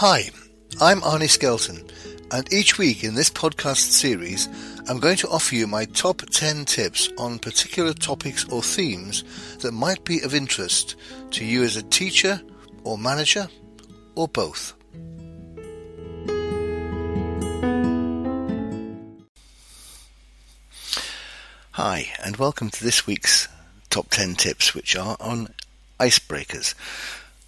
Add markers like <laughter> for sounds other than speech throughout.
Hi, I'm Arnie Skelton, and each week in this podcast series, I'm going to offer you my top 10 tips on particular topics or themes that might be of interest to you as a teacher or manager or both. Hi, and welcome to this week's top 10 tips, which are on icebreakers.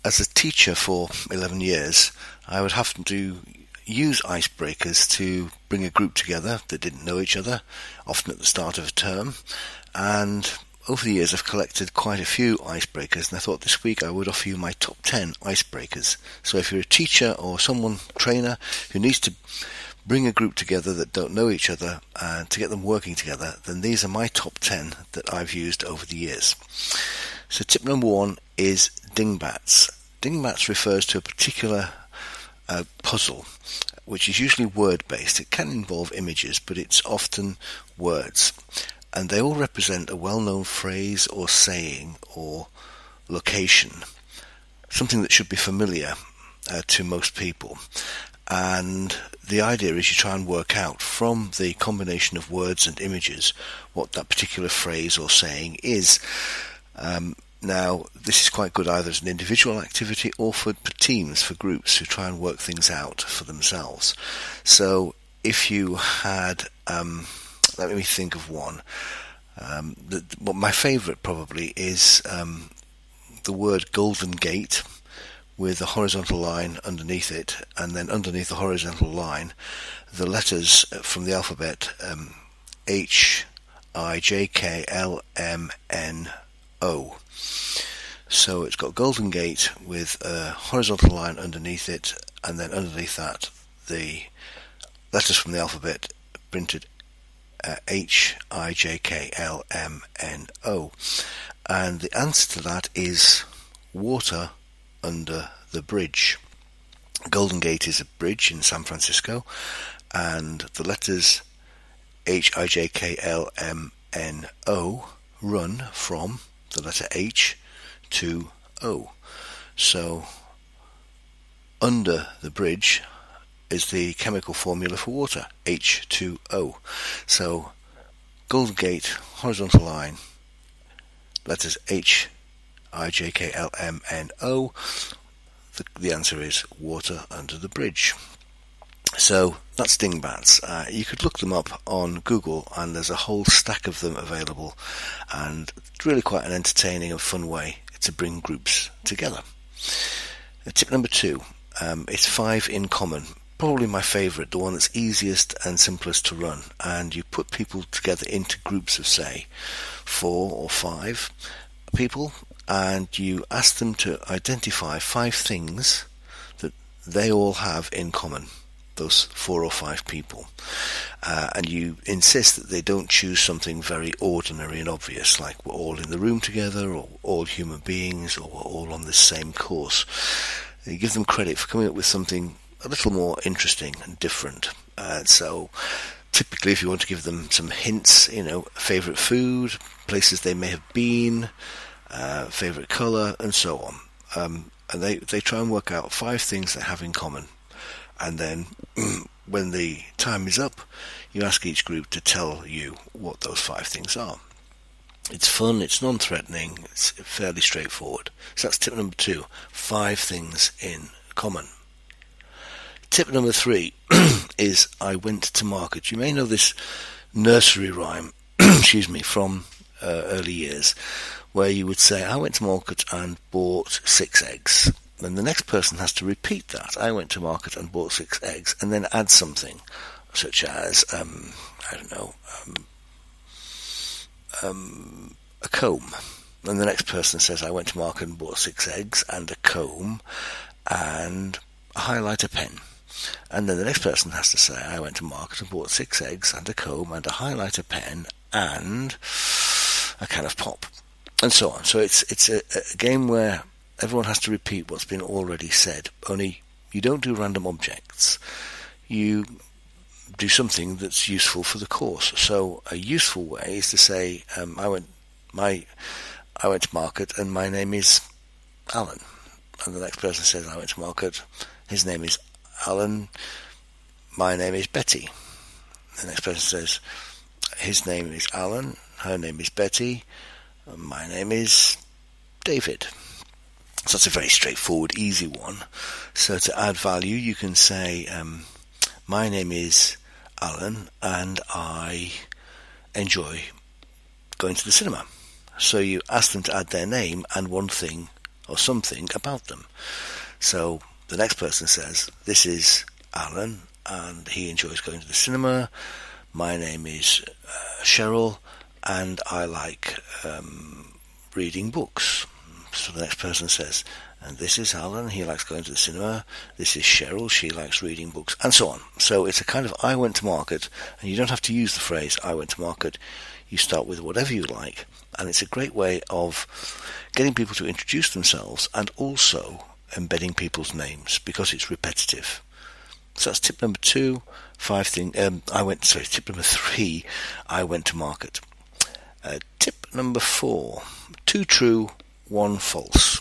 As a teacher for 11 years, I would have to use icebreakers to bring a group together that didn't know each other, often at the start of a term. And over the years, I've collected quite a few icebreakers, and I thought this week I would offer you my top 10 icebreakers. So if you're a teacher or someone, trainer, who needs to bring a group together that don't know each other and to get them working together, then these are my top 10 that I've used over the years. So tip number one is dingbats. Dingbats refers to a particular uh, puzzle, which is usually word based. It can involve images, but it's often words. And they all represent a well known phrase or saying or location, something that should be familiar uh, to most people. And the idea is you try and work out from the combination of words and images what that particular phrase or saying is. Um, now, this is quite good either as an individual activity or for teams, for groups who try and work things out for themselves. So, if you had, um, let me think of one. Um, the, well, my favourite probably is um, the word Golden Gate with a horizontal line underneath it, and then underneath the horizontal line, the letters from the alphabet um, H, I, J, K, L, M, N, O. So it's got Golden Gate with a horizontal line underneath it, and then underneath that, the letters from the alphabet printed uh, H I J K L M N O. And the answer to that is water under the bridge. Golden Gate is a bridge in San Francisco, and the letters H I J K L M N O run from the letter H to O. So, under the bridge is the chemical formula for water, H2O. So, Golden Gate, horizontal line, letters H, I, J, K, L, M, N, O. The, the answer is water under the bridge. So that's dingbats. Uh, you could look them up on Google, and there's a whole stack of them available, and it's really quite an entertaining and fun way to bring groups together. Uh, tip number two um, it's five in common. Probably my favourite, the one that's easiest and simplest to run. And you put people together into groups of, say, four or five people, and you ask them to identify five things that they all have in common those four or five people. Uh, and you insist that they don't choose something very ordinary and obvious, like we're all in the room together, or all human beings, or we're all on the same course. You give them credit for coming up with something a little more interesting and different. Uh, so, typically, if you want to give them some hints, you know, favourite food, places they may have been, uh, favourite colour, and so on. Um, and they, they try and work out five things they have in common and then <clears throat> when the time is up, you ask each group to tell you what those five things are. It's fun, it's non threatening, it's fairly straightforward. So that's tip number two five things in common. Tip number three <clears throat> is I went to market. You may know this nursery rhyme, <clears throat> excuse me, from uh, early years, where you would say, I went to market and bought six eggs then the next person has to repeat that. I went to market and bought six eggs, and then add something, such as um, I don't know, um, um, a comb. And the next person says, I went to market and bought six eggs and a comb and a highlighter pen. And then the next person has to say, I went to market and bought six eggs and a comb and a highlighter pen and a can of pop. And so on. So it's it's a, a game where everyone has to repeat what's been already said. Only you don't do random objects. You do something that's useful for the course. So a useful way is to say, um, I went my I went to market and my name is Alan. And the next person says, I went to market his name is Alan, my name is Betty. The next person says, his name is Alan, her name is Betty, my name is David. So that's a very straightforward, easy one. So to add value, you can say, um, my name is Alan and I enjoy going to the cinema. So you ask them to add their name and one thing or something about them. So the next person says, This is Alan and he enjoys going to the cinema. My name is uh, Cheryl and I like um, reading books. So the next person says, and this is Alan, he likes going to the cinema. This is Cheryl, she likes reading books, and so on. So it's a kind of I went to market, and you don't have to use the phrase I went to market. You start with whatever you like, and it's a great way of getting people to introduce themselves and also embedding people's names because it's repetitive. So that's tip number two. Five thing. Um, I went. Sorry, tip number three. I went to market. Uh, tip number four. Two true, one false.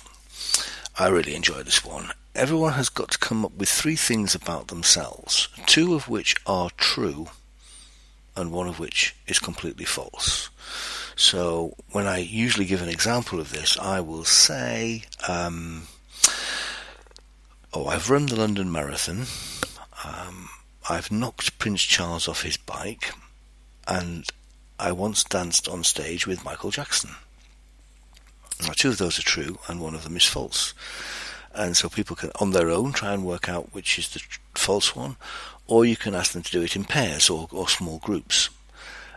I really enjoy this one. Everyone has got to come up with three things about themselves, two of which are true and one of which is completely false. So when I usually give an example of this, I will say, um, "Oh, I've run the London Marathon. Um, I've knocked Prince Charles off his bike, and I once danced on stage with Michael Jackson." Now, two of those are true, and one of them is false. And so people can, on their own, try and work out which is the false one, or you can ask them to do it in pairs or, or small groups.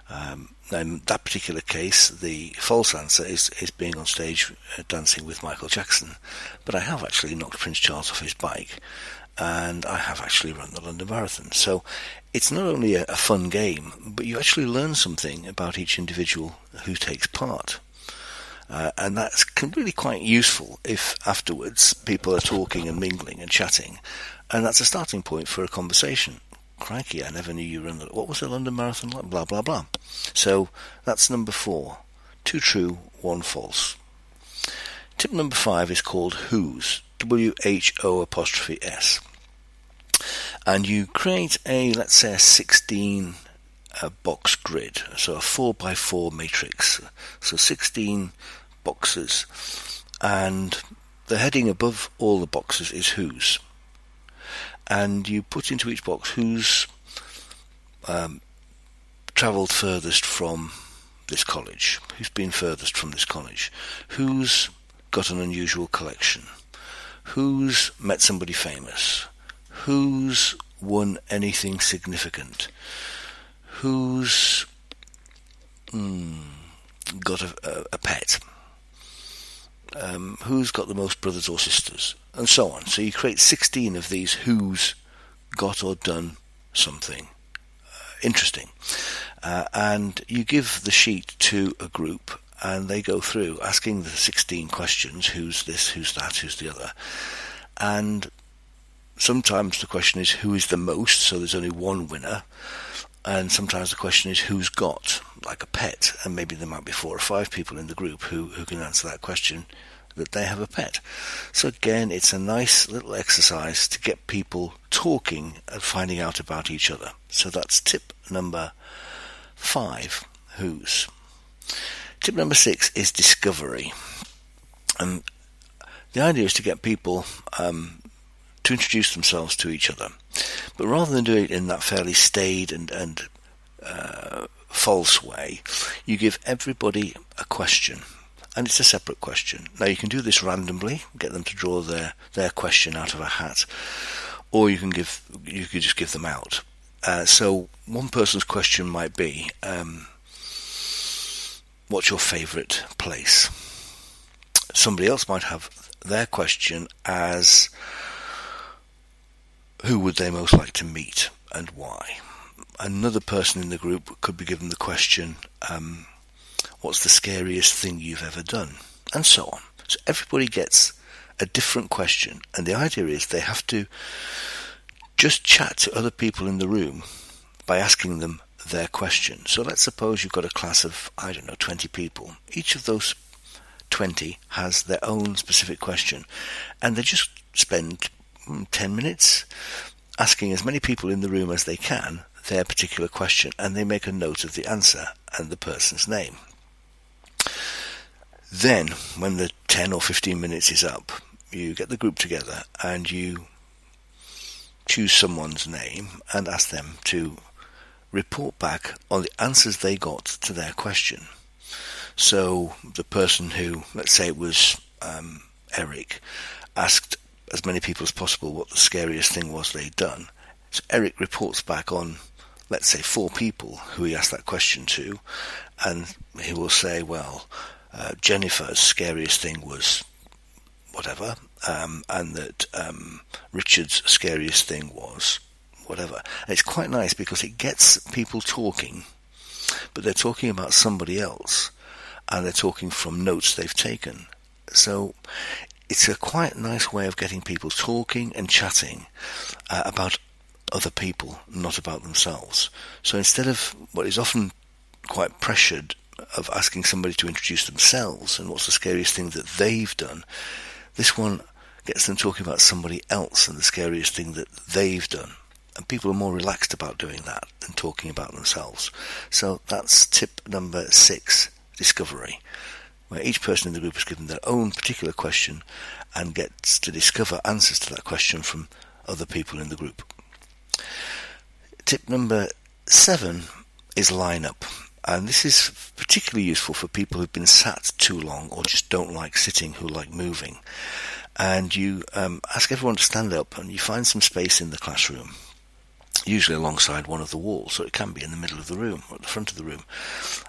Um, in that particular case, the false answer is, is being on stage uh, dancing with Michael Jackson. But I have actually knocked Prince Charles off his bike, and I have actually run the London Marathon. So it's not only a, a fun game, but you actually learn something about each individual who takes part. Uh, and that's really quite useful if afterwards people are talking and mingling and chatting, and that's a starting point for a conversation. Crikey, I never knew you the. What was the London Marathon like? Blah blah blah. So that's number four. Two true, one false. Tip number five is called Who's. W H O apostrophe S. And you create a, let's say, a 16 uh, box grid, so a 4 by 4 matrix. So 16 boxes, and the heading above all the boxes is whose. And you put into each box who's um, travelled furthest from this college, who's been furthest from this college, who's got an unusual collection, who's met somebody famous, who's won anything significant, who's mm, got a, a, a pet um, who's got the most brothers or sisters, and so on. So you create 16 of these who's got or done something uh, interesting. Uh, and you give the sheet to a group and they go through asking the 16 questions who's this, who's that, who's the other. And sometimes the question is who is the most, so there's only one winner. And sometimes the question is who's got, like a pet, and maybe there might be four or five people in the group who, who can answer that question that they have a pet. So again, it's a nice little exercise to get people talking and finding out about each other. So that's tip number five, who's. Tip number six is discovery. And the idea is to get people um, to introduce themselves to each other. But rather than do it in that fairly staid and, and uh, false way, you give everybody a question. And it's a separate question. Now you can do this randomly, get them to draw their, their question out of a hat, or you can give you could just give them out. Uh, so one person's question might be, um, "What's your favourite place?" Somebody else might have their question as, who would they most like to meet and why? Another person in the group could be given the question, um, what's the scariest thing you've ever done? And so on. So everybody gets a different question, and the idea is they have to just chat to other people in the room by asking them their question. So let's suppose you've got a class of, I don't know, 20 people. Each of those 20 has their own specific question, and they just spend 10 minutes asking as many people in the room as they can their particular question and they make a note of the answer and the person's name. Then, when the 10 or 15 minutes is up, you get the group together and you choose someone's name and ask them to report back on the answers they got to their question. So the person who, let's say it was um, Eric, asked as many people as possible what the scariest thing was they'd done. So Eric reports back on, let's say, four people who he asked that question to, and he will say, well, uh, Jennifer's scariest thing was whatever, um, and that um, Richard's scariest thing was whatever. And it's quite nice because it gets people talking, but they're talking about somebody else, and they're talking from notes they've taken. So it's a quite nice way of getting people talking and chatting uh, about other people, not about themselves. So instead of what is often quite pressured of asking somebody to introduce themselves and what's the scariest thing that they've done, this one gets them talking about somebody else and the scariest thing that they've done. And people are more relaxed about doing that than talking about themselves. So that's tip number six, discovery, where each person in the group is given their own particular question and gets to discover answers to that question from other people in the group. Tip number seven is line up. And this is particularly useful for people who've been sat too long or just don't like sitting, who like moving. And you um, ask everyone to stand up and you find some space in the classroom, usually alongside one of the walls, so it can be in the middle of the room or at the front of the room.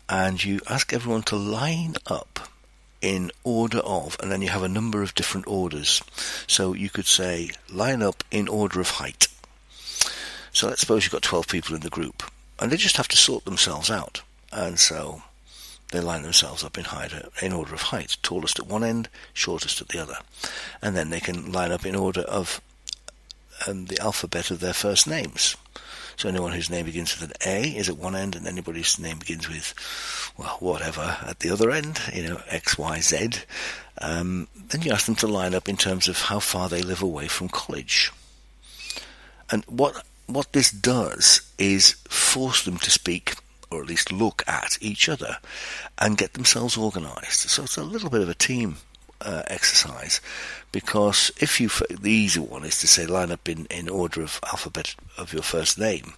And you ask everyone to line up in order of, and then you have a number of different orders. So you could say, line up in order of height. So let's suppose you've got 12 people in the group, and they just have to sort themselves out and so they line themselves up in height in order of height, tallest at one end, shortest at the other, and then they can line up in order of um, the alphabet of their first names. So anyone whose name begins with an A is at one end, and anybody's name begins with, well, whatever at the other end, you know, X, Y, Z. Um, then you ask them to line up in terms of how far they live away from college. And what what this does is force them to speak or at least look at each other and get themselves organized. So it's a little bit of a team uh, exercise because if you, the easy one is to say line up in, in order of alphabet of your first name.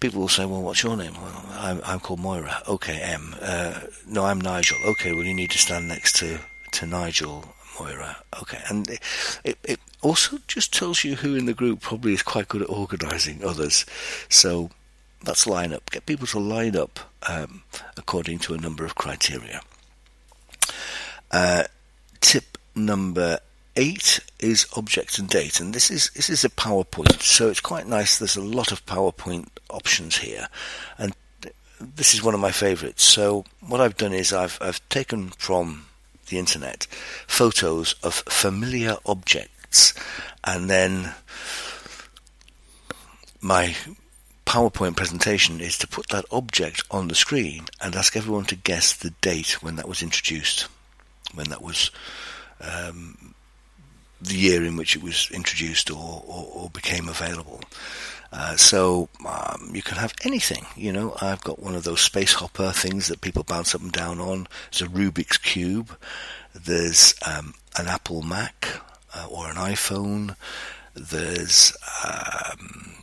People will say, well, what's your name? Well, I'm, I'm called Moira. Okay, M. Uh, no, I'm Nigel. Okay, well, you need to stand next to, to Nigel, Moira. Okay, and it, it, also just tells you who in the group probably is quite good at organising others. So that's line up. Get people to line up um, according to a number of criteria. Uh, tip number eight is object and date, and this is this is a PowerPoint, so it's quite nice. There's a lot of PowerPoint options here, and this is one of my favourites. So what I've done is I've I've taken from the internet photos of familiar objects, and then my PowerPoint presentation is to put that object on the screen and ask everyone to guess the date when that was introduced, when that was um, the year in which it was introduced or, or, or became available. Uh, so um, you can have anything. You know, I've got one of those space hopper things that people bounce up and down on. There's a Rubik's cube. There's um, an Apple Mac uh, or an iPhone. There's um,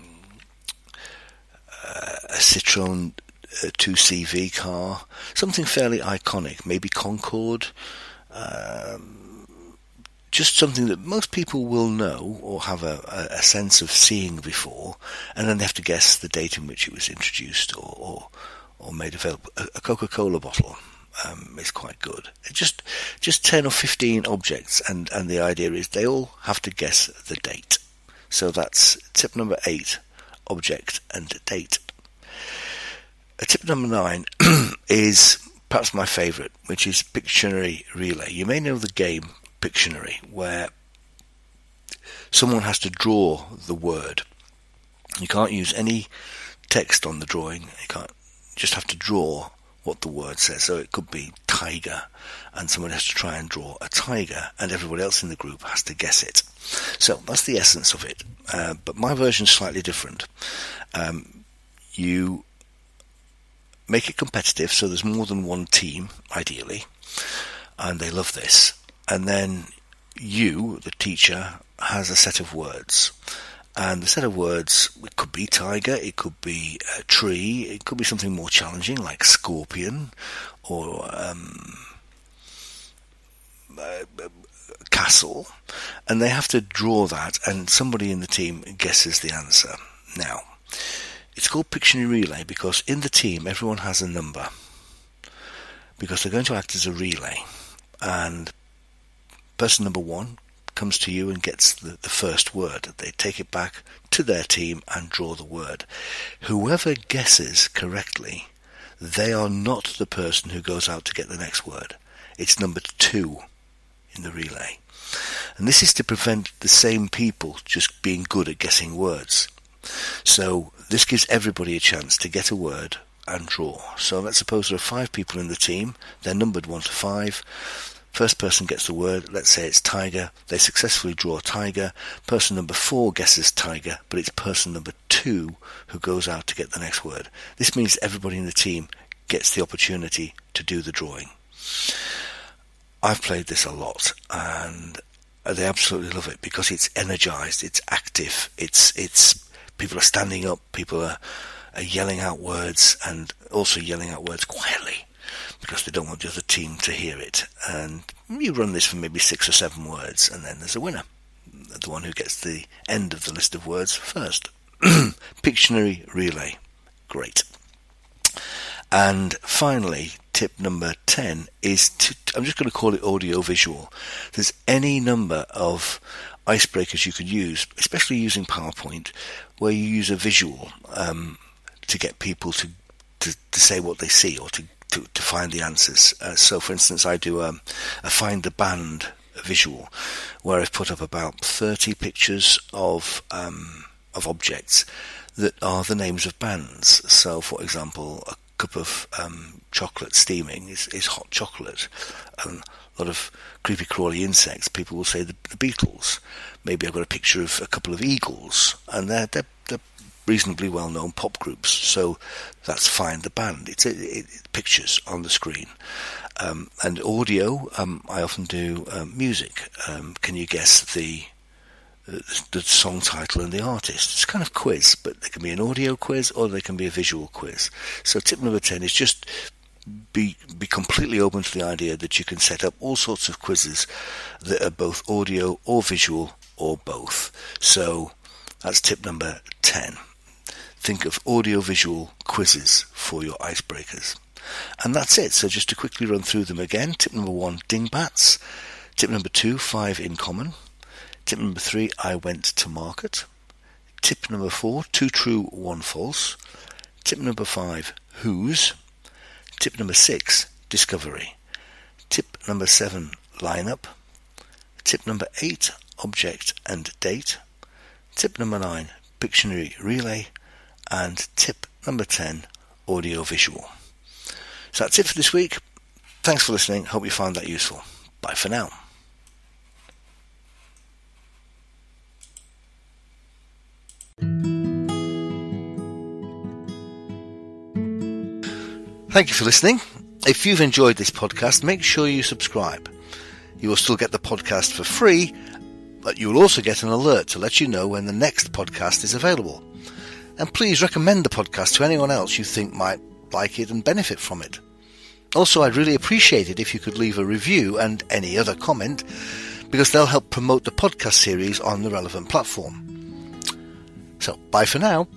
a Citroen 2CV uh, car, something fairly iconic, maybe Concorde, um, just something that most people will know or have a, a, sense of seeing before, and then they have to guess the date in which it was introduced or, or, or made available. A, Coca-Cola bottle um, is quite good. Just just ten or fifteen objects, and and the idea is they all have to guess the date. So that's tip number eight: object and date. Tip number nine <clears throat> is perhaps my favourite, which is Pictionary Relay. You may know the game Pictionary, where someone has to draw the word. You can't use any text on the drawing. You can't you just have to draw what the word says. So it could be tiger, and someone has to try and draw a tiger, and everybody else in the group has to guess it. So that's the essence of it. Uh, but my version is slightly different. Um, you make it competitive, so there's more than one team, ideally, and they love this. And then you, the teacher, has a set of words. And the set of words, it could be tiger, it could be a tree, it could be something more challenging like scorpion or um, castle. And they have to draw that, and somebody in the team guesses the answer. Now, it's called Pictionary Relay because in the team everyone has a number because they're going to act as a relay. And person number one comes to you and gets the, the first word. They take it back to their team and draw the word. Whoever guesses correctly, they are not the person who goes out to get the next word. It's number two in the relay. And this is to prevent the same people just being good at guessing words. So this gives everybody a chance to get a word and draw. So let's suppose there are five people in the team. They're numbered one to five. First person gets the word, let's say it's tiger, they successfully draw tiger. Person number four guesses tiger, but it's person number two who goes out to get the next word. This means everybody in the team gets the opportunity to do the drawing. I've played this a lot and they absolutely love it because it's energized, it's active, it's it's people are standing up, people are, are yelling out words and also yelling out words quietly because they don't want the other team to hear it. And you run this for maybe six or seven words, and then there's a winner. The one who gets the end of the list of words first. <clears throat> Pictionary relay. Great. And finally, tip number 10 is to, I'm just going to call it audio visual. There's any number of icebreakers you could use, especially using PowerPoint, where you use a visual um, to get people to, to, to say what they see or to to, to find the answers. Uh, so, for instance, I do um, a find the band visual where I've put up about 30 pictures of um, of objects that are the names of bands. So, for example, a cup of um, chocolate steaming is, is hot chocolate. And a lot of creepy crawly insects, people will say the, the. Maybe I've got a picture of a couple of eagles, and they're, they're, they're reasonably well-known pop groups. So that's fine. The band, it's it, it, pictures on the screen. Um, and audio, um, I often do um, music. Um, can you guess the, the song title and the artist? It's kind of quiz, but there can be an audio quiz or there can be a visual quiz. So tip number ten is just be be completely open to the idea that you can set up all sorts of quizzes that are both audio or visual or both. So that's tip number 10 think of audio-visual quizzes for your icebreakers. And that's it. So just to quickly run through them again. Tip number one, dingbats. Tip number two, five in common. Tip number three, I went to market. Tip number four, two true, one false. Tip number five, whose. Tip number six, discovery. Tip number seven, lineup. Tip number eight, object and date. Tip number nine, Pictionary relay and tip number 10, audio visual. So that's it for this week. Thanks for listening. Hope you found that useful. Bye for now. Thank you for listening. If you've enjoyed this podcast, make sure you subscribe. You will still get the podcast for free, but you will also get an alert to let you know when the next podcast is available and please recommend the podcast to anyone else you think might like it and benefit from it. Also, I'd really appreciate it if you could leave a review and any other comment, because they'll help promote the podcast series on the relevant platform. So, bye for now.